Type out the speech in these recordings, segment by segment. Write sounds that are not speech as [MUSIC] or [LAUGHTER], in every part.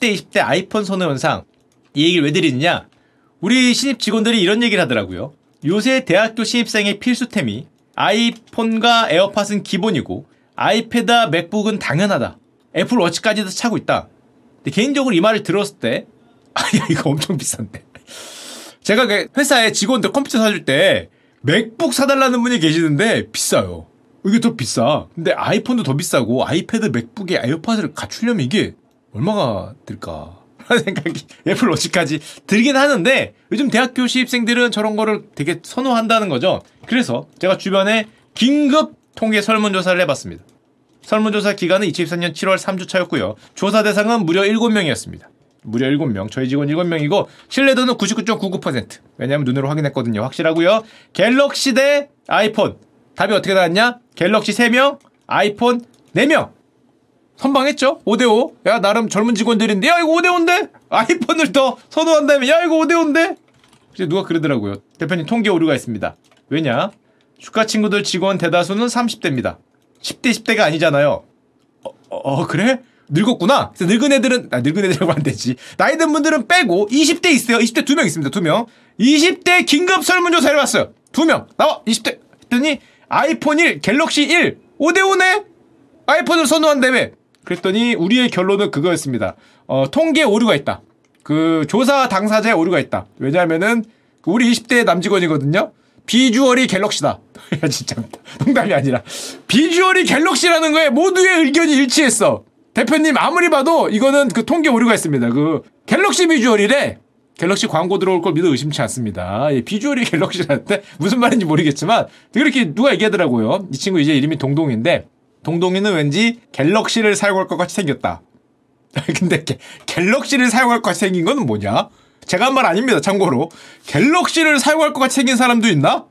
10대, 20대 아이폰 선호 현상. 이 얘기를 왜 드리느냐? 우리 신입 직원들이 이런 얘기를 하더라고요. 요새 대학교 신입생의 필수템이 아이폰과 에어팟은 기본이고 아이패드와 맥북은 당연하다. 애플워치까지도 차고 있다. 근데 개인적으로 이 말을 들었을 때, [LAUGHS] 아, 야, 이거 엄청 비싼데. 제가 그 회사에 직원들 컴퓨터 사줄 때 맥북 사달라는 분이 계시는데 비싸요. 이게 더 비싸. 근데 아이폰도 더 비싸고 아이패드, 맥북에 에어팟을 갖추려면 이게 얼마가 들까? [LAUGHS] 하는 생각이 애플워치까지 들긴 하는데 요즘 대학교 시입생들은 저런 거를 되게 선호한다는 거죠. 그래서 제가 주변에 긴급 통계 설문조사를 해봤습니다. 설문조사 기간은 2024년 7월 3주차였고요. 조사 대상은 무려 7명이었습니다. 무려 7명. 저희 직원 7명이고 신뢰도는 99.99%. 왜냐하면 눈으로 확인했거든요. 확실하고요. 갤럭시 대 아이폰. 답이 어떻게 나왔냐? 갤럭시 3명, 아이폰 4명. 선방했죠? 5대5. 야, 나름 젊은 직원들인데, 야, 이거 5대5인데? 아이폰을 더 선호한다면, 야, 이거 5대5인데? 이제 누가 그러더라고요. 대표님 통계 오류가 있습니다. 왜냐? 축가 친구들 직원 대다수는 30대입니다. 10대, 10대가 아니잖아요. 어, 어, 그래? 늙었구나. 그래서 늙은 애들은, 아, 늙은 애들이라고 안 되지. 나이 든 분들은 빼고 20대 있어요. 20대 2명 있습니다. 2명. 20대 긴급 설문조사 해봤어요. 2명. 나와! 20대. 했더니 아이폰 1, 갤럭시 1, 5대5네? 아이폰을 선호한다며. 그랬더니 우리의 결론은 그거였습니다. 어, 통계 오류가 있다. 그 조사 당사자의 오류가 있다. 왜냐하면은 우리 20대 남직원이거든요. 비주얼이 갤럭시다. [LAUGHS] 야 진짜 농담이 아니라 비주얼이 갤럭시라는 거에 모두의 의견이 일치했어. 대표님 아무리 봐도 이거는 그 통계 오류가 있습니다. 그 갤럭시 비주얼이래. 갤럭시 광고 들어올 걸 믿어 의심치 않습니다. 예, 비주얼이 [LAUGHS] 갤럭시라는데 무슨 말인지 모르겠지만 그렇게 누가 얘기하더라고요. 이 친구 이제 이름이 동동인데 동동이는 왠지 갤럭시를 사용할 것 같이 생겼다. [LAUGHS] 근데 게, 갤럭시를 사용할 것 같이 생긴 건 뭐냐? 제가 한 말 아닙니다. 참고로 갤럭시를 사용할 것 같이 생긴 사람도 있나?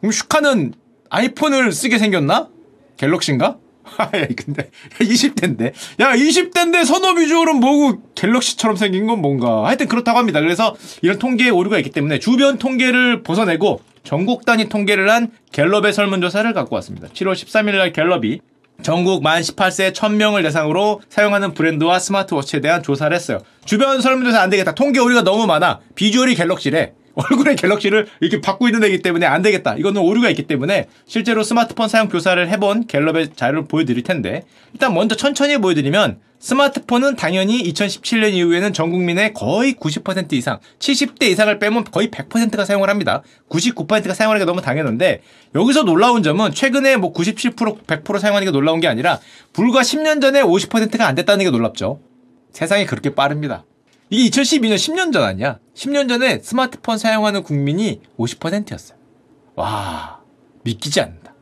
그럼 슈카는 아이폰을 쓰게 생겼나? 갤럭시인가? [LAUGHS] [LAUGHS] 야, 근데 20대인데 야 20대인데 선호 비주얼은 뭐고 갤럭시처럼 생긴 건 뭔가 하여튼 그렇다고 합니다. 그래서 이런 통계에 오류가 있기 때문에 주변 통계를 벗어내고 전국 단위 통계를 한 갤럽의 설문조사를 갖고 왔습니다. 7월 13일 날 갤럽이 전국 만 18세 1000명을 대상으로 사용하는 브랜드와 스마트워치에 대한 조사를 했어요. 주변 설문조사 안 되겠다. 통계 오류가 너무 많아. 비주얼이 갤럭시래. [LAUGHS] 얼굴에 갤럭시를 이렇게 받고 있는 애기 때문에 안 되겠다. 이거는 오류가 있기 때문에 실제로 스마트폰 사용 교사를 해본 갤럽의 자료를 보여드릴 텐데 일단 먼저 천천히 보여드리면 스마트폰은 당연히 2017년 이후에는 전 국민의 거의 90% 이상, 70대 이상을 빼면 거의 100%가 사용을 합니다. 99%가 사용하는 게 너무 당연한데 여기서 놀라운 점은 최근에 뭐 97%, 100% 사용하는 게 놀라운 게 아니라 불과 10년 전에 50%가 안 됐다는 게 놀랍죠. 세상이 그렇게 빠릅니다. 이게 2012년 10년 전 아니야? 10년 전에 스마트폰 사용하는 국민이 50%였어요. 와, 믿기지 않는다.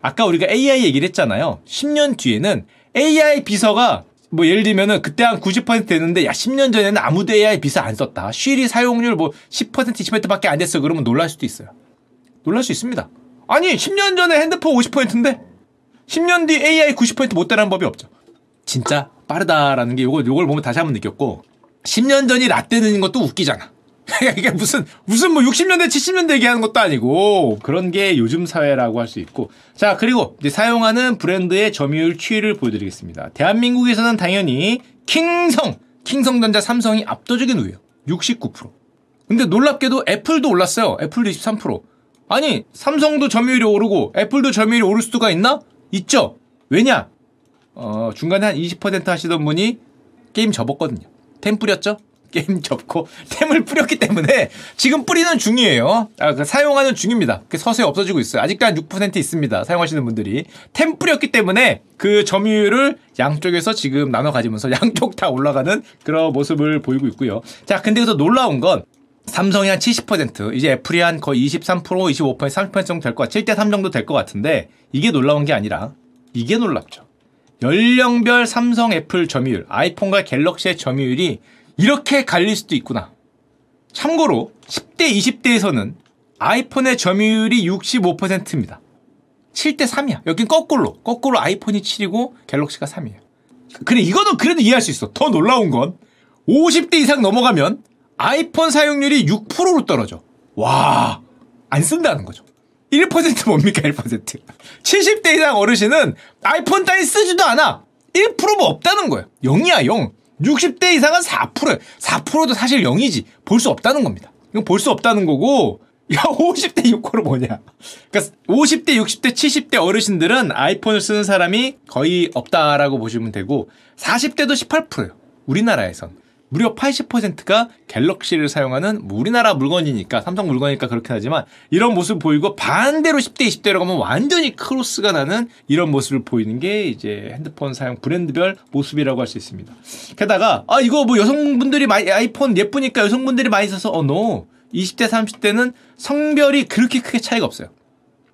아까 우리가 AI 얘기를 했잖아요. 10년 뒤에는 AI 비서가 뭐 예를 들면은 그때 한 90% 됐는데 야 10년 전에는 아무도 AI 비서 안 썼다. 쉬리 사용률 뭐 10% 20%밖에 안 됐어. 그러면 놀랄 수도 있어요. 놀랄 수 있습니다. 아니 10년 전에 핸드폰 50%인데 10년 뒤 AI 90%못 되라는 법이 없죠. 진짜 빠르다라는 게 요걸 요걸 보면 다시 한번 느꼈고 10년 전이 라떼는 것도 웃기잖아. [LAUGHS] 이게 무슨 무슨 뭐 60년대 70년대 얘기하는 것도 아니고 그런 게 요즘 사회라고 할 수 있고 자 그리고 이제 사용하는 브랜드의 점유율 추이를 보여드리겠습니다. 대한민국에서는 당연히 킹성 킹성전자 삼성이 압도적인 우위예요. 69%. 근데 놀랍게도 애플도 올랐어요. 애플도 23%. 아니 삼성도 점유율이 오르고 애플도 점유율이 오를 수가 있나? 있죠. 왜냐? 어, 중간에 한 20% 하시던 분이 게임 접었거든요. 템 뿌렸죠? [LAUGHS] 게임 접고 템을 뿌렸기 때문에 지금 뿌리는 중이에요. 아, 그 사용하는 중입니다. 그 서서히 없어지고 있어요. 아직까지 6% 있습니다. 사용하시는 분들이 템 뿌렸기 때문에 그 점유율을 양쪽에서 지금 나눠 가지면서 [LAUGHS] 양쪽 다 올라가는 그런 모습을 보이고 있고요. 자, 근데 여기서 놀라운 건 삼성이 한 70%, 이제 애플이 한 거의 23%, 25%, 30% 정도 될 것 같아. 7대 3 정도 될 것 같은데 이게 놀라운 게 아니라 이게 놀랍죠. 연령별 삼성 애플 점유율, 아이폰과 갤럭시의 점유율이 이렇게 갈릴 수도 있구나. 참고로 10대, 20대에서는 아이폰의 점유율이 65%입니다. 7대 3이야. 여긴 거꾸로. 거꾸로 아이폰이 7이고 갤럭시가 3이에요. 그래, 이거는 그래도 이해할 수 있어. 더 놀라운 건 50대 이상 넘어가면 아이폰 사용률이 6%로 떨어져. 와, 안 쓴다는 거죠. 1% 뭡니까, 1%. 70대 이상 어르신은 아이폰 따위 쓰지도 않아. 1%뭐 없다는 거예요. 0이야, 0. 60대 이상은 4%예요. 4%도 사실 0이지. 볼 수 없다는 겁니다. 이건 볼 수 없다는 거고 야 50대 6%는 뭐냐. 그러니까 50대 60대 70대 어르신들은 아이폰을 쓰는 사람이 거의 없다라고 보시면 되고 40대도 18%예요. 우리나라에선. 무려 80%가 갤럭시를 사용하는 뭐 우리나라 물건이니까 삼성 물건이니까 그렇게 하지만 이런 모습을 보이고 반대로 10대 20대로 가면 완전히 크로스가 나는 이런 모습을 보이는 게 이제 핸드폰 사용 브랜드별 모습이라고 할 수 있습니다. 게다가 아 이거 뭐 여성분들이 많이 아이폰 예쁘니까 여성분들이 많이 써서 어노 20대 30대는 성별이 그렇게 크게 차이가 없어요.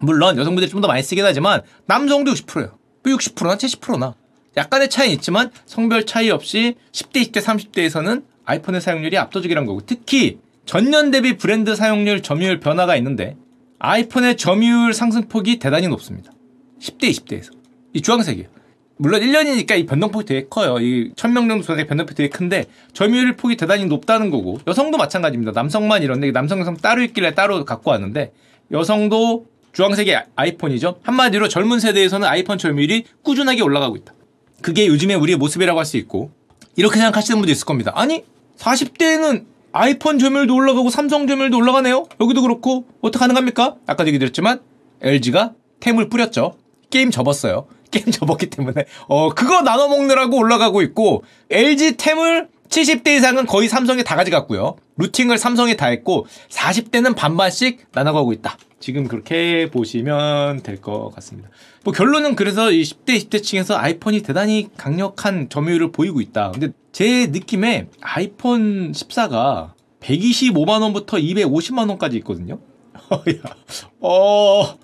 물론 여성분들이 좀 더 많이 쓰긴 하지만 남성도 60%예요. 60%나 70%나 약간의 차이는 있지만 성별 차이 없이 10대, 20대, 30대에서는 아이폰의 사용률이 압도적이란 거고 특히 전년 대비 브랜드 사용률 점유율 변화가 있는데 아이폰의 점유율 상승폭이 대단히 높습니다. 10대, 20대에서. 이 주황색이에요. 물론 1년이니까 이 변동폭이 되게 커요. 이 1000명 정도 수준의 변동폭이 되게 큰데 점유율 폭이 대단히 높다는 거고 여성도 마찬가지입니다. 남성만 이런데 남성 여성 따로 있길래 따로 갖고 왔는데 여성도 주황색의 아이폰이죠. 한마디로 젊은 세대에서는 아이폰 점유율이 꾸준하게 올라가고 있다. 그게 요즘에 우리의 모습이라고 할 수 있고 이렇게 생각하시는 분도 있을 겁니다. 아니 40대에는 아이폰 점유율도 올라가고 삼성 점유율도 올라가네요. 여기도 그렇고 어떻게 가능합니까? 아까도 얘기 드렸지만 LG가 템을 뿌렸죠. 게임 접었어요. [LAUGHS] 게임 접었기 때문에 어 그거 나눠 먹느라고 올라가고 있고 LG 템을 70대 이상은 거의 삼성이 다 가져갔고요. 루팅을 삼성이 다 했고 40대는 반반씩 나눠가고 있다. 지금 그렇게 보시면 될 것 같습니다. 뭐 결론은 그래서 이 10대, 20대 층에서 아이폰이 대단히 강력한 점유율을 보이고 있다. 근데 제 느낌에 아이폰 14가 125만원부터 250만원까지 있거든요. [LAUGHS] 어,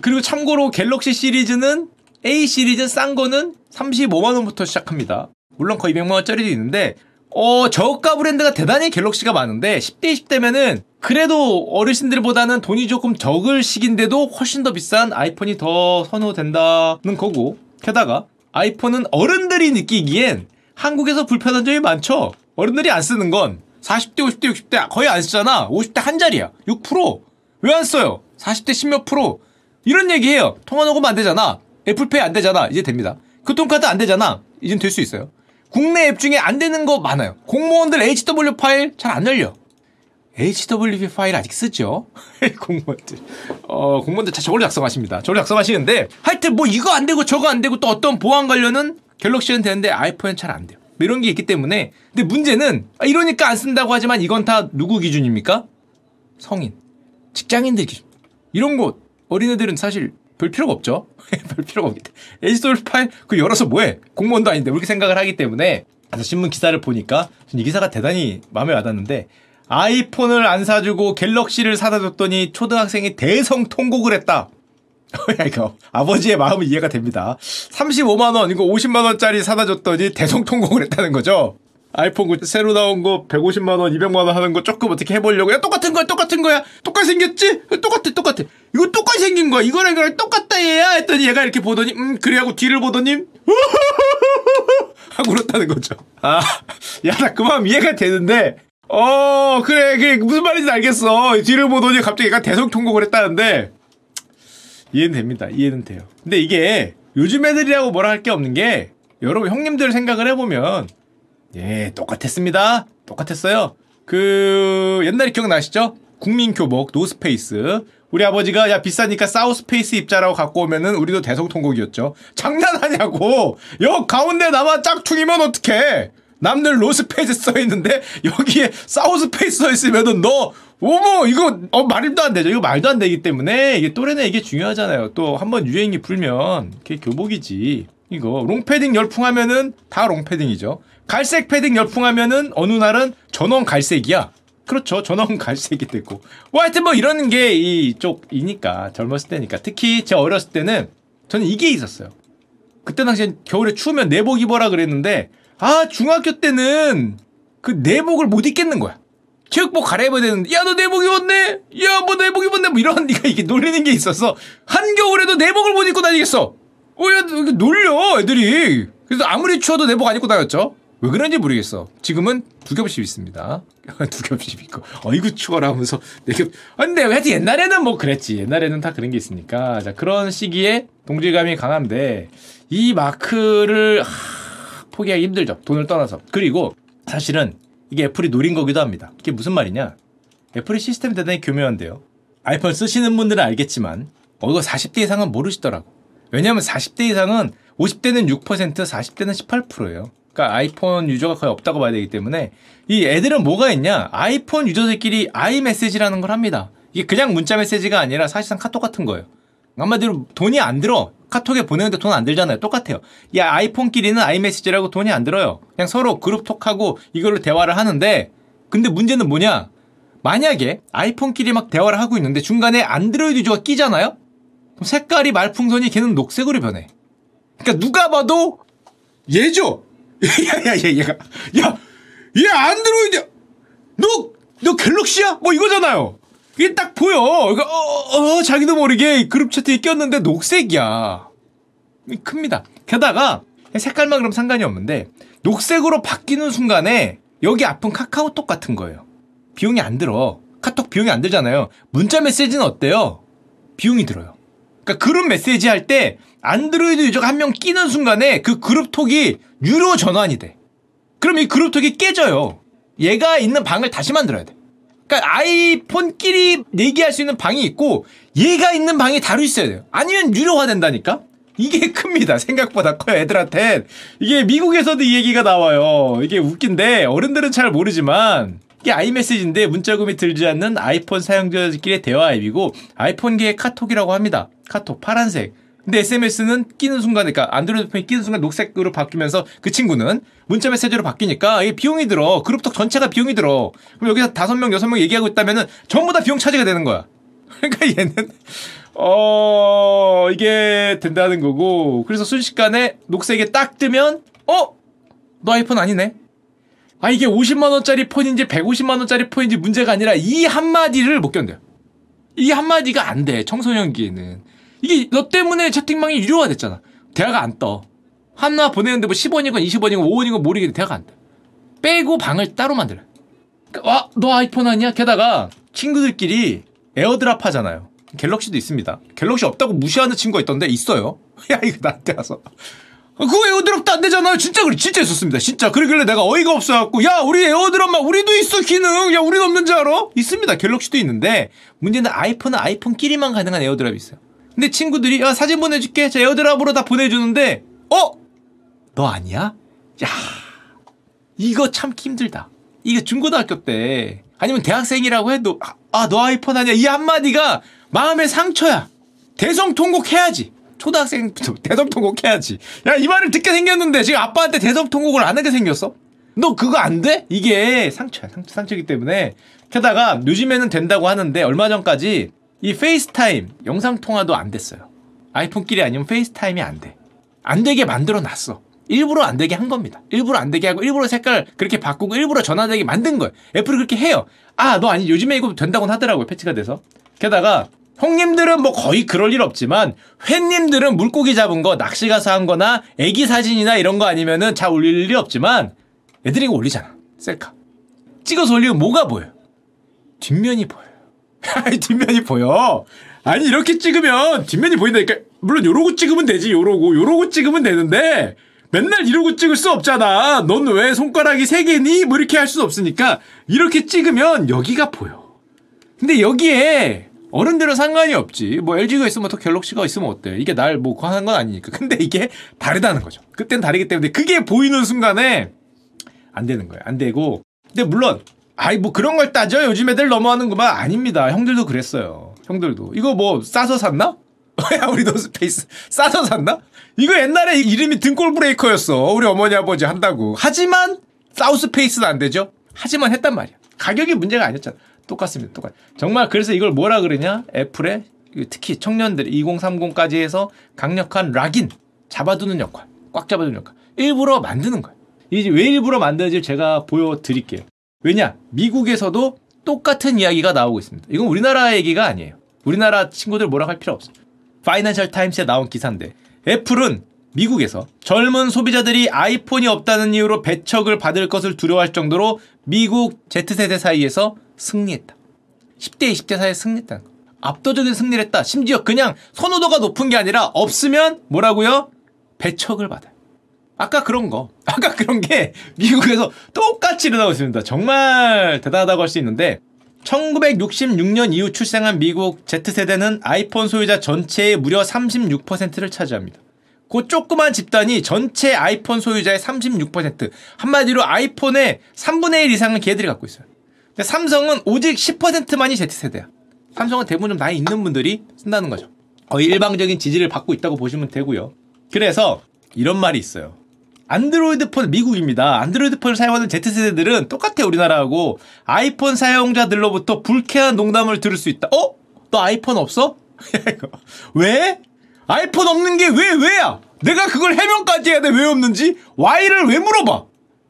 그리고 참고로 갤럭시 시리즈는 A 시리즈 싼 거는 35만원부터 시작합니다. 물론 거의 100만원짜리도 있는데 어, 저가 브랜드가 대단히 갤럭시가 많은데 10대, 20대면은 그래도 어르신들보다는 돈이 조금 적을 시기인데도 훨씬 더 비싼 아이폰이 더 선호된다는 거고 게다가 아이폰은 어른들이 느끼기엔 한국에서 불편한 점이 많죠. 어른들이 안 쓰는 건 40대, 50대, 60대 거의 안 쓰잖아. 50대 한 자리야. 6%. 왜 안 써요? 40대 10몇 프로. 이런 얘기해요. 통화 녹음 안 되잖아. 애플페이 안 되잖아. 이제 됩니다. 교통카드 안 되잖아. 이젠 될 수 있어요. 국내 앱 중에 안 되는 거 많아요. 공무원들 HW 파일 잘 안 열려. HW 파일 아직 쓰죠? [LAUGHS] 공무원들. 어, 공무원들 다 저걸 작성하십니다. 저걸 작성하시는데, 하여튼 뭐 이거 안 되고 저거 안 되고 또 어떤 보안 관련은 갤럭시는 되는데 아이폰은 잘 안 돼요. 뭐 이런 게 있기 때문에. 근데 문제는, 아, 이러니까 안 쓴다고 하지만 이건 다 누구 기준입니까? 성인. 직장인들 기준. 이런 거 어린애들은 사실 별 필요가 없죠. [LAUGHS] 별 필요가 없기 때문에. HW 파일 그 열어서 뭐해? 공무원도 아닌데 그렇게 생각을 하기 때문에 그래서 신문 기사를 보니까 이 기사가 대단히 마음에 와닿는데 아이폰을 안 사주고 갤럭시를 사다 줬더니 초등학생이 대성 통곡을 했다. [LAUGHS] 야, 이거 아버지의 마음은 이해가 됩니다. 35만 원, 이거 50만 원짜리 사다 줬더니 대성 통곡을 했다는 거죠. 아이폰 그 새로 나온 거 150만 원, 200만 원 하는 거 조금 어떻게 해보려고 야 똑같은 거야, 똑같은 거야, 똑같이 생겼지? 똑같아, 똑같아. 이거 똑같이 생긴 거야. 이거랑 이거랑 똑같다 얘야 했더니 얘가 이렇게 보더니 음 그래 하고 뒤를 보더니 [LAUGHS] 하고 그렇다는 거죠. 아, 야 나 그만 이해가 되는데 어 그래 그게 무슨 말인지 알겠어. 뒤를 보더니 갑자기 얘가 대성 통곡을 했다는데 이해는 됩니다. 이해는 돼요. 근데 이게 요즘 애들이라고 뭐라 할 게 없는 게 여러분 형님들 생각을 해보면 예, 똑같았습니다. 똑같았어요. 그 옛날에 기억나시죠? 국민교복 노스페이스. 우리 아버지가 야 비싸니까 사우스페이스 입자라고 갖고 오면은 우리도 대성통곡이었죠. 장난하냐고. 여 가운데 나만 짝퉁이면 어떡해. 남들 노스페이스 써 있는데 여기에 사우스페이스 써 있으면은 너 어머 이거 어 말도 안 되죠. 이거 말도 안 되기 때문에 이게 또래 내에 이게 중요하잖아요. 또 한번 유행이 불면 그게 교복이지. 이거 롱패딩 열풍하면은 다 롱패딩이죠. 갈색 패딩 열풍하면은 어느 날은 전원 갈색이야. 그렇죠. 전원 [LAUGHS] 갈색이 되고. 뭐 하여튼 뭐 이런 게 이쪽이니까 젊었을 때니까. 특히 제 어렸을 때는 저는 이게 있었어요. 그때 당시엔 겨울에 추우면 내복 입어라 그랬는데 아 중학교 때는 그 내복을 못 입겠는 거야. 체육복 갈아입어야 되는데 야 너 내복 입었네? 야 뭐 내복 입었네? 뭐 이런 [LAUGHS] 네가 이게 놀리는 게 있어서 한겨울에도 내복을 못 입고 다니겠어. 어야 놀려 애들이. 그래서 아무리 추워도 내복 안 입고 다녔죠. 왜 그런지 모르겠어. 지금은 두 겹씩 있습니다. [LAUGHS] 두 겹씩 있고, 어이구, 추워라 하면서 [LAUGHS] 네 겹. 아, 근데 하여튼 옛날에는 뭐 그랬지. 옛날에는 다 그런 게 있으니까. 자, 그런 시기에 동질감이 강한데, 이 마크를, 하, 포기하기 힘들죠. 돈을 떠나서. 그리고 사실은 이게 애플이 노린 거기도 합니다. 이게 무슨 말이냐? 애플의 시스템 대단히 교묘한데요. 아이폰 쓰시는 분들은 알겠지만 어 이거 40대 이상은 모르시더라고. 왜냐하면 40대 이상은 50대는 6%, 40대는 18%예요. 그러니까 아이폰 유저가 거의 없다고 봐야 되기 때문에 이 애들은 뭐가 있냐? 아이폰 유저들끼리 아이메시지라는 걸 합니다. 이게 그냥 문자 메시지가 아니라 사실상 카톡 같은 거예요. 한마디로 돈이 안 들어. 카톡에 보내는데 돈 안 들잖아요. 똑같아요. 이 아이폰끼리는 아이메시지라고 돈이 안 들어요. 그냥 서로 그룹 톡하고 이걸로 대화를 하는데 근데 문제는 뭐냐? 만약에 아이폰끼리 막 대화를 하고 있는데 중간에 안드로이드 유저가 끼잖아요? 그럼 색깔이 말풍선이 걔는 녹색으로 변해. 그러니까 누가 봐도 얘죠. 야야야 얘가 야얘 안드로이드 너너 갤럭시야? 뭐 이거잖아요. 이게 딱 보여. 그러니까 어, 어, 자기도 모르게 그룹 채팅에 꼈는데 녹색이야. 큽니다. 게다가 색깔만 그럼 상관이 없는데 녹색으로 바뀌는 순간에 여기 앞은 카카오톡 같은 거예요. 비용이 안 들어. 카톡 비용이 안 들잖아요. 문자 메시지는 어때요? 비용이 들어요. 그러니까 그룹 메시지 할 때 안드로이드 유저가 한 명 끼는 순간에 그 그룹톡이 유료 전환이 돼. 그럼 이 그룹톡이 깨져요. 얘가 있는 방을 다시 만들어야 돼. 그러니까 아이폰끼리 얘기할 수 있는 방이 있고 얘가 있는 방이 다루 있어야 돼요. 아니면 유료화 된다니까? 이게 [LAUGHS] 큽니다. 생각보다 커요, 애들한테. 이게 미국에서도 이 얘기가 나와요. 이게 웃긴데 어른들은 잘 모르지만 이게 아이메시지인데 문자금이 들지 않는 아이폰 사용자들끼리의 대화 앱이고 아이폰계의 카톡이라고 합니다. 카톡 파란색. 근데 SMS는 끼는 순간, 그러니까 안드로이드 폰이 끼는 순간 녹색으로 바뀌면서 그 친구는 문자 메시지로 바뀌니까 이게 비용이 들어. 그룹톡 전체가 비용이 들어. 그럼 여기서 다섯 명, 여섯 명 얘기하고 있다면은 전부 다 비용 차지가 되는 거야. [LAUGHS] 그러니까 얘는 어 이게 된다는 거고 그래서 순식간에 녹색에 딱 뜨면 어? 너 아이폰 아니네. 아 이게 50만 원짜리 폰인지 150만 원짜리 폰인지 문제가 아니라 이 한마디를 못 견뎌요. 이 한마디가 안 돼. 청소년기에는. 이게 너 때문에 채팅방이 유료화 됐잖아. 대화가 안 떠. 하나 보내는데 뭐 10원이건 20원이건 5원이건 모르겠는데 대화가 안 돼. 빼고 방을 따로 만들어. 와, 너 아이폰 아니야? 게다가 친구들끼리 에어드랍 하잖아요. 갤럭시도 있습니다. 갤럭시 없다고 무시하는 친구가 있던데 있어요. [LAUGHS] 야 이거 나한테 와서. 그거 에어드랍도 안 되잖아요. 진짜 그래. 진짜 있었습니다. 진짜. 그러길래 내가 어이가 없어갖고, 야, 우리 에어드랍만, 우리도 있어, 기능. 야, 우리는 없는 줄 알아? 있습니다. 갤럭시도 있는데, 문제는 아이폰은 아이폰끼리만 가능한 에어드랍이 있어요. 근데 친구들이, 야, 사진 보내줄게. 자, 에어드랍으로 다 보내주는데, 어? 너 아니야? 야, 이거 참기 힘들다. 이게 중고등학교 때, 아니면 대학생이라고 해도, 아, 너 아이폰 아니야? 이 한마디가 마음의 상처야. 대성통곡 해야지. 초등학생부터 [LAUGHS] 대성통곡 해야지. 야, 이 말을 듣게 생겼는데 지금 아빠한테 대성통곡을 안 하게 생겼어? 너 그거 안 돼? 이게 상처야. 상처, 상처이기 때문에. 게다가 요즘에는 된다고 하는데 얼마 전까지 이 페이스타임 영상 통화도 안 됐어요. 아이폰끼리 아니면 페이스타임이 안 돼. 안 되게 만들어 놨어. 일부러 안 되게 한 겁니다. 일부러 안 되게 하고 일부러 색깔 그렇게 바꾸고 일부러 전화되게 만든 거예요. 애플이 그렇게 해요. 아, 너 아니 요즘에 이거 된다고는 하더라고요. 패치가 돼서. 게다가 형님들은 뭐 거의 그럴 일 없지만 형님들은 물고기 잡은 거 낚시 가서 한 거나 애기 사진이나 이런 거 아니면은 잘 올릴 일이 없지만 애들이 이거 올리잖아. 셀카. 찍어서 올리면 뭐가 보여? 뒷면이 보여요. 뒷면이 보여. 아니 이렇게 찍으면 뒷면이 보인다니까. 물론 요러고 찍으면 되지. 요러고 요러고 찍으면 되는데 맨날 이러고 찍을 수 없잖아. 넌 왜 손가락이 세 개니? 뭐 이렇게 할 수 없으니까 이렇게 찍으면 여기가 보여. 근데 여기에 어른들은 상관이 없지. 뭐 LG가 있으면 또 갤럭시가 있으면 어때? 이게 날뭐 관한 건 아니니까. 근데 이게 다르다는 거죠. 그땐 다르기 때문에 그게 보이는 순간에 안 되는 거예요. 안 되고. 근데 물론 아이 뭐 그런 걸 따져 요즘 애들 넘어가는 거만 아닙니다. 형들도 그랬어요. 형들도 이거 뭐 싸서 샀나? [LAUGHS] 야 우리 노스페이스 싸서 샀나? 이거 옛날에 이름이 등골 브레이커였어. 우리 어머니 아버지 한다고. 하지만 사우스페이스는 안 되죠. 하지만 했단 말이야. 가격이 문제가 아니었잖아. 똑같습니다. 똑같. 정말 그래서 이걸 뭐라 그러냐? 애플의 특히 청년들 2030까지 해서 강력한 락인 잡아두는 역할, 꽉 잡아두는 역할. 일부러 만드는 거예요. 이제 왜 일부러 만드는지 제가 보여드릴게요. 왜냐? 미국에서도 똑같은 이야기가 나오고 있습니다. 이건 우리나라 얘기가 아니에요. 우리나라 친구들 뭐라 할 필요 없어요. 파이낸셜 타임스에 나온 기사인데 애플은 미국에서 젊은 소비자들이 아이폰이 없다는 이유로 배척을 받을 것을 두려워할 정도로 미국 Z세대 사이에서 승리했다. 10대, 20대 사이에 승리했다는 거. 압도적인 승리를 했다. 심지어 그냥 선호도가 높은 게 아니라 없으면 뭐라고요? 배척을 받아요. 아까 그런 거. [LAUGHS] 아까 그런 게 미국에서 똑같이 일어나고 있습니다. 정말 대단하다고 할 수 있는데 1966년 이후 출생한 미국 Z세대는 아이폰 소유자 전체의 무려 36%를 차지합니다. 그 조그만 집단이 전체 아이폰 소유자의 36% 한마디로 아이폰의 3분의 1 이상은 걔들이 갖고 있어요. 근데 삼성은 오직 10%만이 Z세대야. 삼성은 대부분 좀 나이 있는 분들이 쓴다는 거죠. 거의 일방적인 지지를 받고 있다고 보시면 되고요. 그래서 이런 말이 있어요. 안드로이드 폰 미국입니다. 안드로이드 폰을 사용하는 Z세대들은 똑같아 우리나라하고 아이폰 사용자들로부터 불쾌한 농담을 들을 수 있다. 어? 너 아이폰 없어? [LAUGHS] 왜? 아이폰 없는 게 왜 왜야? 내가 그걸 해명까지 해야 돼 왜 없는지? Y를 왜 물어봐?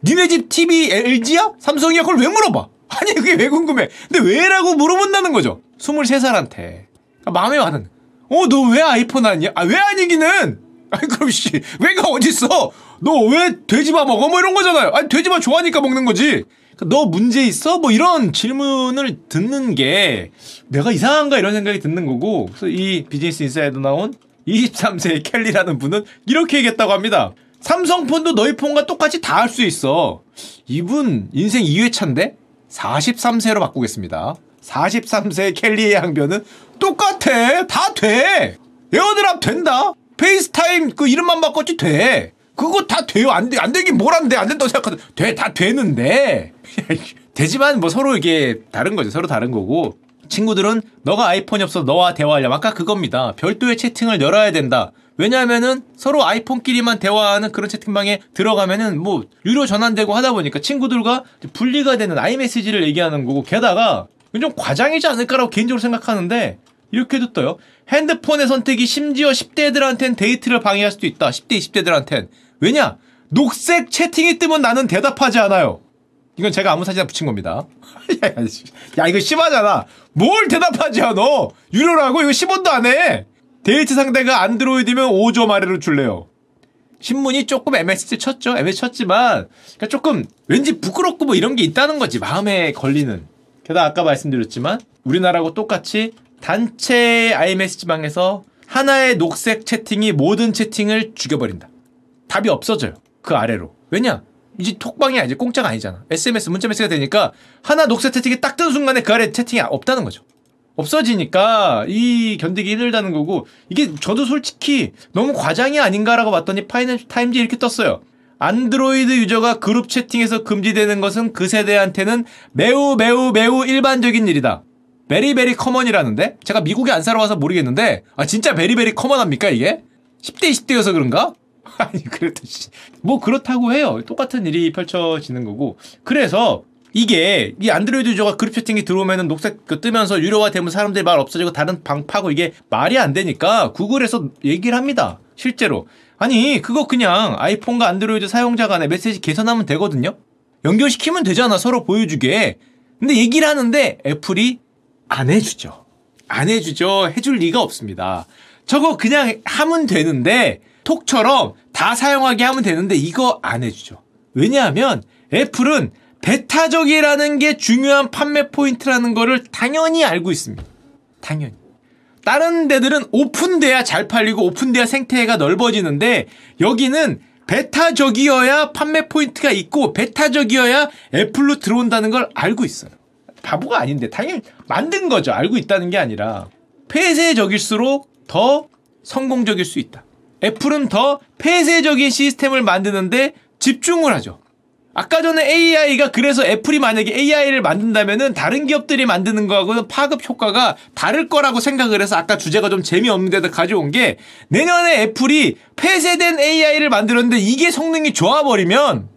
니네 집 TV LG야? 삼성이야? 그걸 왜 물어봐? [LAUGHS] 아니 그게 왜 궁금해? 근데 왜라고 물어본다는 거죠. 23살한테. 마음에 와는. 어 너 왜 아이폰 아니야? 아 왜 아니기는? [LAUGHS] 아니 그럼 씨 왜가 어딨어? 너 왜 돼지밥 먹어? 뭐 이런 거잖아요. 아니 돼지밥 좋아하니까 먹는 거지. 그러니까 너 문제 있어? 뭐 이런 질문을 듣는 게 내가 이상한가 이런 생각이 드는 거고 그래서 이 비즈니스 인사이드 나온 23세의 켈리라는 분은 이렇게 얘기했다고 합니다. 삼성폰도 너희 폰과 똑같이 다 할 수 있어. 이분 인생 2회차인데 43세로 바꾸겠습니다. 43세의 켈리의 항변은 똑같아. 다 돼. 에어드랍 된다. 페이스타임 그 이름만 바꿨지 돼. 그거 다 돼요. 안 돼. 안 되긴 뭘 안 돼. 안 된다고 생각하든 돼. 다 되는데. [LAUGHS] 되지만 뭐 서로 이게 다른 거죠. 서로 다른 거고. 친구들은 너가 아이폰이 없어 너와 대화하려면 아까 그겁니다. 별도의 채팅을 열어야 된다. 왜냐하면은 서로 아이폰끼리만 대화하는 그런 채팅방에 들어가면은 뭐 유료 전환되고 하다 보니까 친구들과 분리가 되는 아이메시지를 얘기하는 거고 게다가 좀 과장이지 않을까라고 개인적으로 생각하는데 이렇게도 떠요. 핸드폰의 선택이 심지어 10대들한텐 데이트를 방해할 수도 있다. 10대, 20대들한텐. 왜냐? 녹색 채팅이 뜨면 나는 대답하지 않아요. 이건 제가 아무 사진이나 붙인 겁니다. [LAUGHS] 야, 이거 심하잖아. 뭘 대답하지 않아? 유료라고? 이거 10원도 안 해. 데이트 상대가 안드로이드면 5점 아래로 줄래요. 신문이 조금 MSG 쳤죠. MSG 쳤지만 그러니까 조금 왠지 부끄럽고 뭐 이런 게 있다는 거지. 마음에 걸리는. 게다가 아까 말씀드렸지만 우리나라하고 똑같이 단체 iMessage방에서 하나의 녹색 채팅이 모든 채팅을 죽여버린다. 답이 없어져요. 그 아래로. 왜냐? 이제 톡방이 아니지 공짜가 아니잖아. SMS 문자 메시지가 되니까 하나 녹색 채팅이 딱뜬 순간에 그 아래 채팅이 없다는 거죠. 없어지니까 이 견디기 힘들다는 거고 이게 저도 솔직히 너무 과장이 아닌가라고 봤더니 파이낸셜 타임즈 이렇게 떴어요. 안드로이드 유저가 그룹 채팅에서 금지되는 것은 그 세대한테는 매우 매우 매우 일반적인 일이다. very very common이라는데? 제가 미국에 안 살아와서 모르겠는데 아 진짜 very very common합니까 이게? 10대 20대여서 그런가? [LAUGHS] 아니 그래도 뭐 그렇다고 해요. 똑같은 일이 펼쳐지는 거고 그래서 이게 이 안드로이드 유저가 그룹 채팅이 들어오면은 녹색 그 뜨면서 유료화 되면 사람들이 말 없어지고 다른 방 파고 이게 말이 안 되니까 구글에서 얘기를 합니다. 실제로. 아니 그거 그냥 아이폰과 안드로이드 사용자 간에 메시지 개선하면 되거든요. 연결시키면 되잖아 서로 보여주게. 근데 얘기를 하는데 애플이 안 해주죠. 안 해주죠. 해줄 리가 없습니다. 저거 그냥 하면 되는데 톡처럼 다 사용하게 하면 되는데 이거 안 해주죠. 왜냐하면 애플은 배타적이라는 게 중요한 판매 포인트라는 거를 당연히 알고 있습니다. 당연히. 다른 데들은 오픈돼야 잘 팔리고 오픈돼야 생태계가 넓어지는데 여기는 배타적이어야 판매 포인트가 있고 배타적이어야 애플로 들어온다는 걸 알고 있어요. 바보가 아닌데 당연히 만든 거죠. 알고 있다는 게 아니라 폐쇄적일수록 더 성공적일 수 있다. 애플은 더 폐쇄적인 시스템을 만드는데 집중을 하죠. 아까 전에 AI가 그래서 애플이 만약에 AI를 만든다면은 다른 기업들이 만드는 거하고는 파급 효과가 다를 거라고 생각을 해서 아까 주제가 좀 재미없는데도 가져온 게 내년에 애플이 폐쇄된 AI를 만들었는데 이게 성능이 좋아버리면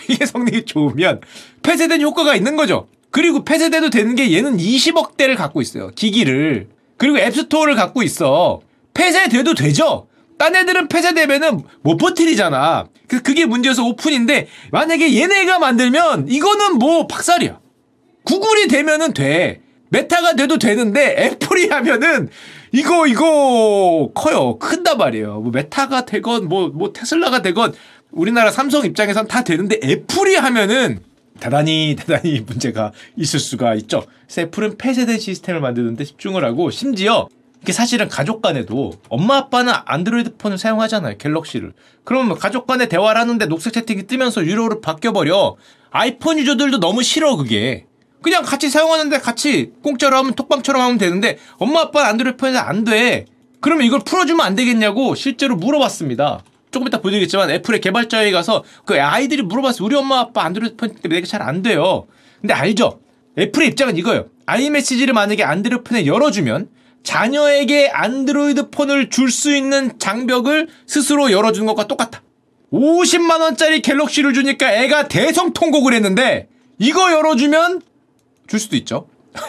[LAUGHS] 이게 성능이 좋으면 폐쇄된 효과가 있는 거죠. 그리고 폐쇄돼도 되는 게 얘는 20억대를 갖고 있어요. 기기를. 그리고 앱스토어를 갖고 있어. 폐쇄돼도 되죠? 딴 애들은 폐쇄되면은 못 버티리잖아. 그, 그게 문제여서 오픈인데, 만약에 얘네가 만들면, 이거는 뭐 박살이야. 구글이 되면은 돼. 메타가 돼도 되는데, 애플이 하면은, 이거, 이거, 커요. 큰단 말이에요. 뭐 메타가 되건, 뭐, 뭐 테슬라가 되건, 우리나라 삼성 입장에선 다 되는데, 애플이 하면은, 대단히 대단히 [LAUGHS] 문제가 있을 수가 있죠. 애플은 폐쇄된 시스템을 만드는데 집중을 하고 심지어 이게 사실은 가족 간에도 엄마 아빠는 안드로이드 폰을 사용하잖아요. 갤럭시를. 그러면 뭐 가족 간에 대화를 하는데 녹색 채팅이 뜨면서 유료로 바뀌어버려. 아이폰 유저들도 너무 싫어 그게. 그냥 같이 사용하는데 같이 공짜로 하면 톡방처럼 하면 되는데 엄마 아빠는 안드로이드 폰에서 안 돼. 그러면 이걸 풀어주면 안 되겠냐고 실제로 물어봤습니다. 조금 이따 보여드리겠지만 애플의 개발자에 가서 그 아이들이 물어봤어요. 우리 엄마 아빠 안드로이드 폰 때문에 내가 잘 안 돼요. 근데 알죠? 애플의 입장은 이거예요. 아이메시지를 만약에 안드로이드 폰에 열어주면 자녀에게 안드로이드 폰을 줄 수 있는 장벽을 스스로 열어주는 것과 똑같다. 50만원짜리 갤럭시를 주니까 애가 대성통곡을 했는데 이거 열어주면 줄 수도 있죠. [LAUGHS]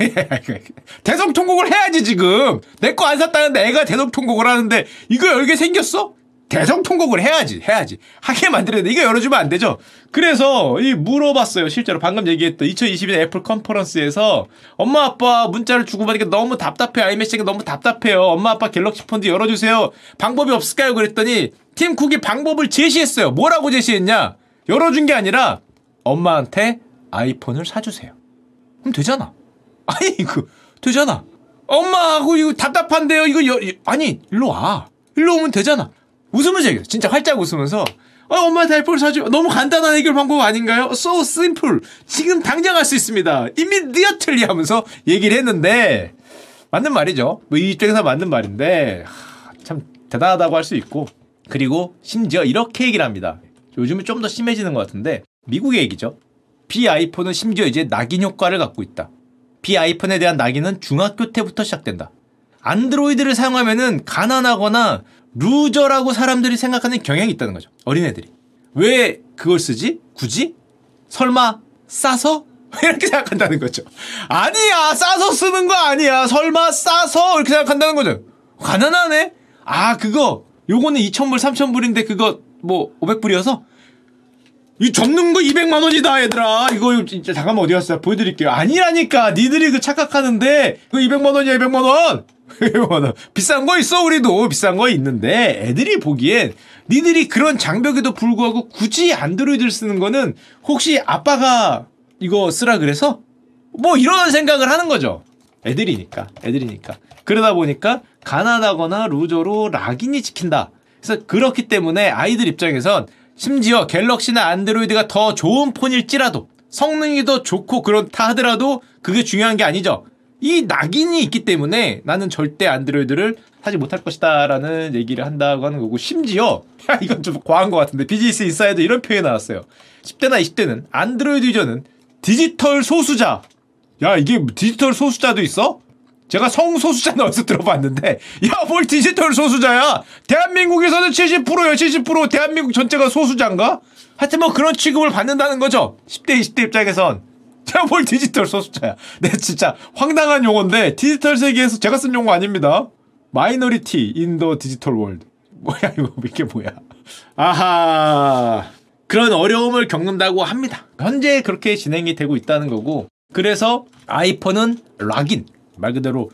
대성통곡을 해야지 지금 내 거 안 샀다는데 애가 대성통곡을 하는데 이거 열게 생겼어? 대성 통곡을 해야지 해야지. 하게 만들어야 이거 열어주면 안 되죠? 그래서 이 물어봤어요 실제로. 방금 얘기했던 2022년 애플 컨퍼런스에서 엄마 아빠 문자를 주고받으니까 너무 답답해. 아이메시지가 너무 답답해요. 엄마 아빠 갤럭시 폰도 열어주세요. 방법이 없을까요? 그랬더니 팀 쿡이 방법을 제시했어요. 뭐라고 제시했냐? 열어준 게 아니라 엄마한테 아이폰을 사주세요. 그럼 되잖아. [LAUGHS] 아니 이거 되잖아. 엄마하고 이거 답답한데요? 이거 여, 아니 일로 와. 일로 오면 되잖아 웃으면서 얘기해. 진짜 활짝 웃으면서 어, 엄마한테 아이폰을 사줘. 너무 간단한 해결 방법 아닌가요? So simple. 지금 당장 할 수 있습니다. immediately 하면서 얘기를 했는데 맞는 말이죠. 뭐 이 입장에서 맞는 말인데 하, 참 대단하다고 할 수 있고 그리고 심지어 이렇게 얘기를 합니다. 요즘은 좀 더 심해지는 것 같은데 미국의 얘기죠. 비 아이폰은 심지어 이제 낙인 효과를 갖고 있다. 비 아이폰에 대한 낙인은 중학교 때부터 시작된다. 안드로이드를 사용하면은 가난하거나 루저라고 사람들이 생각하는 경향이 있다는 거죠. 어린애들이. 왜 그걸 쓰지? 굳이? 설마 싸서? [LAUGHS] 이렇게 생각한다는 거죠. 아니야! 싸서 쓰는 거 아니야! 설마 싸서! 이렇게 생각한다는 거죠. 가난하네? 아, 그거, 요거는 2,000불, 3,000불인데 그거 뭐 500불이어서? 이 접는 거 200만 원이다 얘들아 이거 진짜 잠깐만 어디 갔어요 보여드릴게요 아니라니까 니들이 그 착각하는데 그 200만 원이야 200만 원 [LAUGHS] 비싼 거 있어 우리도 비싼 거 있는데 애들이 보기엔 니들이 그런 장벽에도 불구하고 굳이 안드로이드를 쓰는 거는 혹시 아빠가 이거 쓰라 그래서 뭐 이런 생각을 하는 거죠. 애들이니까 애들이니까 그러다 보니까 가난하거나 루저로 락인이 지킨다. 그래서 그렇기 때문에 아이들 입장에선 심지어 갤럭시나 안드로이드가 더 좋은 폰일지라도 성능이 더 좋고 그렇다 하더라도 그게 중요한 게 아니죠. 이 낙인이 있기 때문에 나는 절대 안드로이드를 사지 못할 것이다라는 얘기를 한다고 하는 거고 심지어 야 [LAUGHS] 이건 좀 과한 것 같은데 비즈니스 인사이드 이런 표현이 나왔어요. 10대나 20대는 안드로이드 유저는 디지털 소수자. 야 이게 디지털 소수자도 있어? 제가 성소수자는 어디서 들어봤는데 [LAUGHS] 야 뭘 디지털 소수자야? 대한민국에서는 70%야 70% 대한민국 전체가 소수자인가? 하여튼 뭐 그런 취급을 받는다는 거죠. 10대 20대 입장에선 제가 뭘 디지털 소수자야. 네, 진짜 황당한 용어인데 디지털 세계에서 제가 쓴 용어 아닙니다. minority in the digital world. 뭐야 이거 이게 뭐야? 아하. 그런 어려움을 겪는다고 합니다. 현재 그렇게 진행이 되고 있다는 거고 그래서 아이폰은 lock-in 말 그대로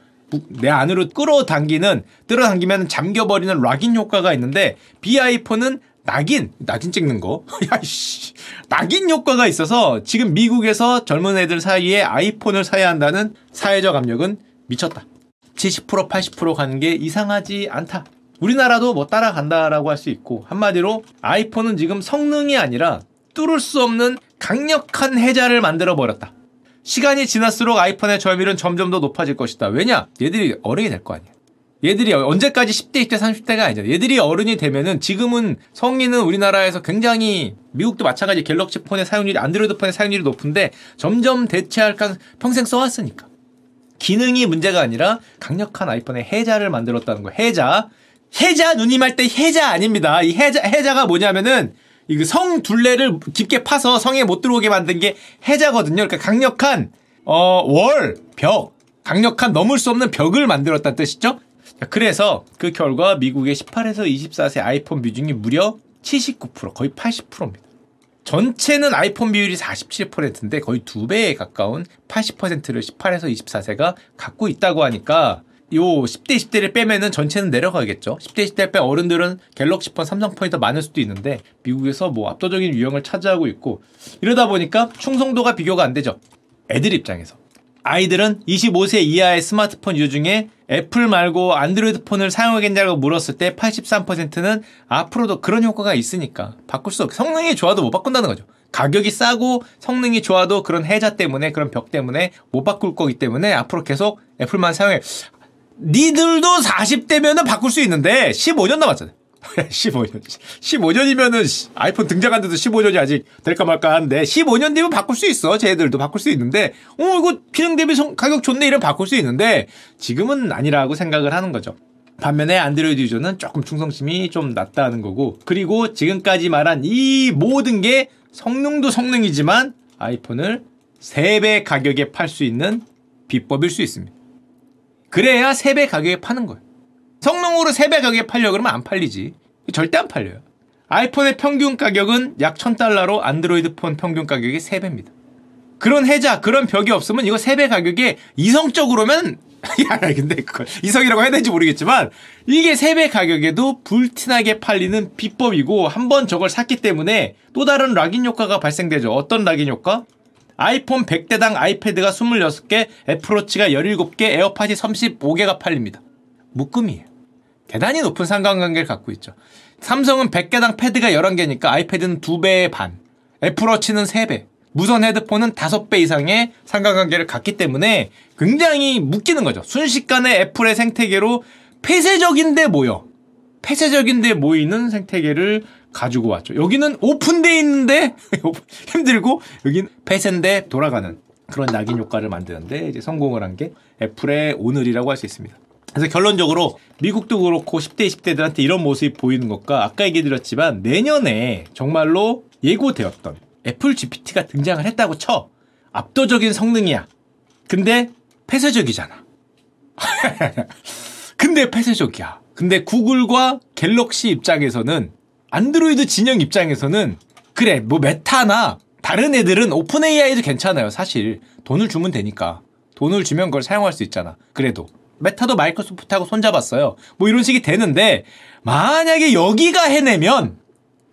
내 안으로 끌어당기는 끌어당기면 잠겨버리는 lock-in 효과가 있는데 비아이폰은 낙인, 낙인 찍는 거. [LAUGHS] 야씨, 낙인 효과가 있어서 지금 미국에서 젊은 애들 사이에 아이폰을 사야 한다는 사회적 압력은 미쳤다. 70% 80% 가는 게 이상하지 않다. 우리나라도 뭐 따라간다라고 할 수 있고 한마디로 아이폰은 지금 성능이 아니라 뚫을 수 없는 강력한 해자를 만들어 버렸다. 시간이 지날수록 아이폰의 점유율은 점점 더 높아질 것이다. 왜냐? 얘들이 어른이 될 거 아니야. 얘들이 언제까지 10대, 20대, 30대가 아니잖아. 얘들이 어른이 되면은 지금은 성인은 우리나라에서 굉장히 미국도 마찬가지 갤럭시 폰의 사용률이 안드로이드 폰의 사용률이 높은데 점점 대체할 까 평생 써왔으니까. 기능이 문제가 아니라 강력한 아이폰의 해자를 만들었다는 거예요. 해자. 해자 누님 할 때 해자 아닙니다. 이 해자 해자가 뭐냐면은 이성 둘레를 깊게 파서 성에 못 들어오게 만든 게 해자거든요. 그러니까 강력한 어 월, 벽, 강력한 넘을 수 없는 벽을 만들었다는 뜻이죠. 그래서 그 결과 미국의 18에서 24세 아이폰 비중이 무려 79% 거의 80%입니다. 전체는 아이폰 비율이 47%인데 거의 두 배에 가까운 80%를 18에서 24세가 갖고 있다고 하니까 요 10대 20대를 빼면은 전체는 내려가겠죠. 10대 20대 빼 어른들은 갤럭시 폰, 삼성 폰이 더 많을 수도 있는데 미국에서 뭐 압도적인 유형을 차지하고 있고 이러다 보니까 충성도가 비교가 안 되죠. 애들 입장에서. 아이들은 25세 이하의 스마트폰 user 중에 애플 말고 안드로이드 폰을 사용하겠냐고 물었을 때 83%는 앞으로도 그런 효과가 있으니까 바꿀 수 없, 성능이 좋아도 못 바꾼다는 거죠. 가격이 싸고 성능이 좋아도 그런 해자 때문에 그런 벽 때문에 못 바꿀 거기 때문에 앞으로 계속 애플만 사용해. 니들도 40대면은 바꿀 수 있는데 15년 남았잖아요. [LAUGHS] 15년. 15년이면은 아이폰 등장한 데도 15년이 아직 될까 말까 하는데 15년 뒤면 바꿀 수 있어. 쟤들도 바꿀 수 있는데 어 이거 기능 대비 성, 가격 좋네 이러면 바꿀 수 있는데 지금은 아니라고 생각을 하는 거죠. 반면에 안드로이드 유저는 조금 충성심이 좀 낮다는 거고 그리고 지금까지 말한 이 모든 게 성능도 성능이지만 아이폰을 3배 가격에 팔 수 있는 비법일 수 있습니다. 그래야 3배 가격에 파는 거예요. 성능으로 3배 가격에 팔려 그러면 안 팔리지. 절대 안 팔려요. 아이폰의 평균 가격은 약 1000달러로 안드로이드 폰 평균 가격이 3배입니다. 그런 해자, 그런 벽이 없으면 이거 3배 가격에 이성적으로면 [LAUGHS] 야, 근데 그걸 이성이라고 해야 되는지 모르겠지만 이게 3배 가격에도 불티나게 팔리는 비법이고 한 번 저걸 샀기 때문에 또 다른 락인 효과가 발생되죠. 어떤 락인 효과? 아이폰 100대당 아이패드가 26개, 애플워치가 17개, 에어팟이 35개가 팔립니다. 묶음이에요. 대단히 높은 상관관계를 갖고 있죠. 삼성은 100개당 패드가 11개니까 아이패드는 2배의 반, 애플워치는 3배, 무선 헤드폰은 5배 이상의 상관관계를 갖기 때문에 굉장히 묶이는 거죠. 순식간에 애플의 생태계로 폐쇄적인데 모여. 폐쇄적인데 모이는 생태계를 가지고 왔죠. 여기는 오픈돼 있는데 [LAUGHS] 힘들고 여기는 폐쇄인데 돌아가는 그런 낙인 효과를 만드는데 이제 성공을 한 게 애플의 오늘이라고 할 수 있습니다. 그래서 결론적으로 미국도 그렇고 10대, 20대들한테 이런 모습이 보이는 것과 아까 얘기 드렸지만 내년에 정말로 예고되었던 애플 GPT가 등장을 했다고 쳐. 압도적인 성능이야. 근데 폐쇄적이잖아. [LAUGHS] 근데 폐쇄적이야. 근데 구글과 갤럭시 입장에서는 안드로이드 진영 입장에서는 그래 뭐 메타나 다른 애들은 오픈 AI도 괜찮아요. 사실 돈을 주면 되니까 돈을 주면 그걸 사용할 수 있잖아. 그래도 메타도 마이크로소프트하고 손잡았어요. 뭐 이런 식이 되는데 만약에 여기가 해내면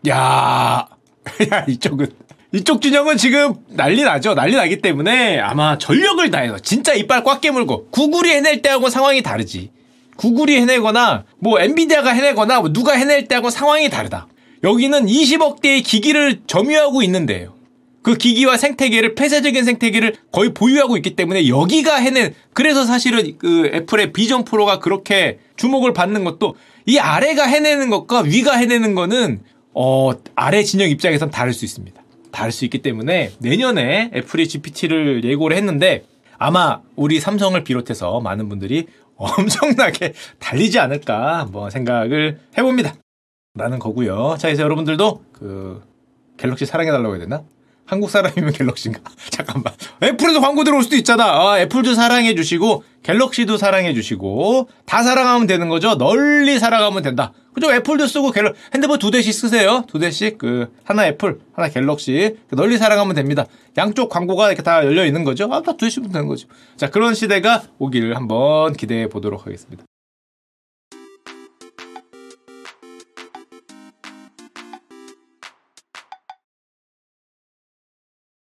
야, [LAUGHS] 야 이쪽은 이쪽 진영은 지금 난리 나죠. 난리 나기 때문에 아마 전력을 다해서 진짜 이빨 꽉 깨물고 구글이 해낼 때하고 상황이 다르지. 구글이 해내거나 뭐 엔비디아가 해내거나 뭐 누가 해낼 때하고 상황이 다르다. 여기는 20억 대의 기기를 점유하고 있는데요. 그 기기와 생태계를 폐쇄적인 생태계를 거의 보유하고 있기 때문에 여기가 해낸 그래서 사실은 그 애플의 비전 프로가 그렇게 주목을 받는 것도 이 아래가 해내는 것과 위가 해내는 거는 어 아래 진영 입장에선 다를 수 있습니다. 다를 수 있기 때문에 내년에 애플이 GPT를 예고를 했는데 아마 우리 삼성을 비롯해서 많은 분들이 [LAUGHS] 엄청나게 달리지 않을까 한번 생각을 해봅니다. 라는 거고요. 자, 이제 여러분들도 그 갤럭시 사랑해달라고 해야 되나? 한국 사람이면 갤럭시인가? [LAUGHS] 잠깐만. 애플에도 광고 들어올 수도 있잖아. 아, 애플도 사랑해 주시고 갤럭시도 사랑해 주시고 다 사랑하면 되는 거죠. 널리 사랑하면 된다. 그죠? 애플도 쓰고 갤럭 핸드폰 두 대씩 쓰세요. 두 대씩 그 하나 애플, 하나 갤럭시 널리 사랑하면 됩니다. 양쪽 광고가 이렇게 다 열려 있는 거죠. 아, 다 두 대씩 되는 거죠. 자, 그런 시대가 오기를 한번 기대해 보도록 하겠습니다.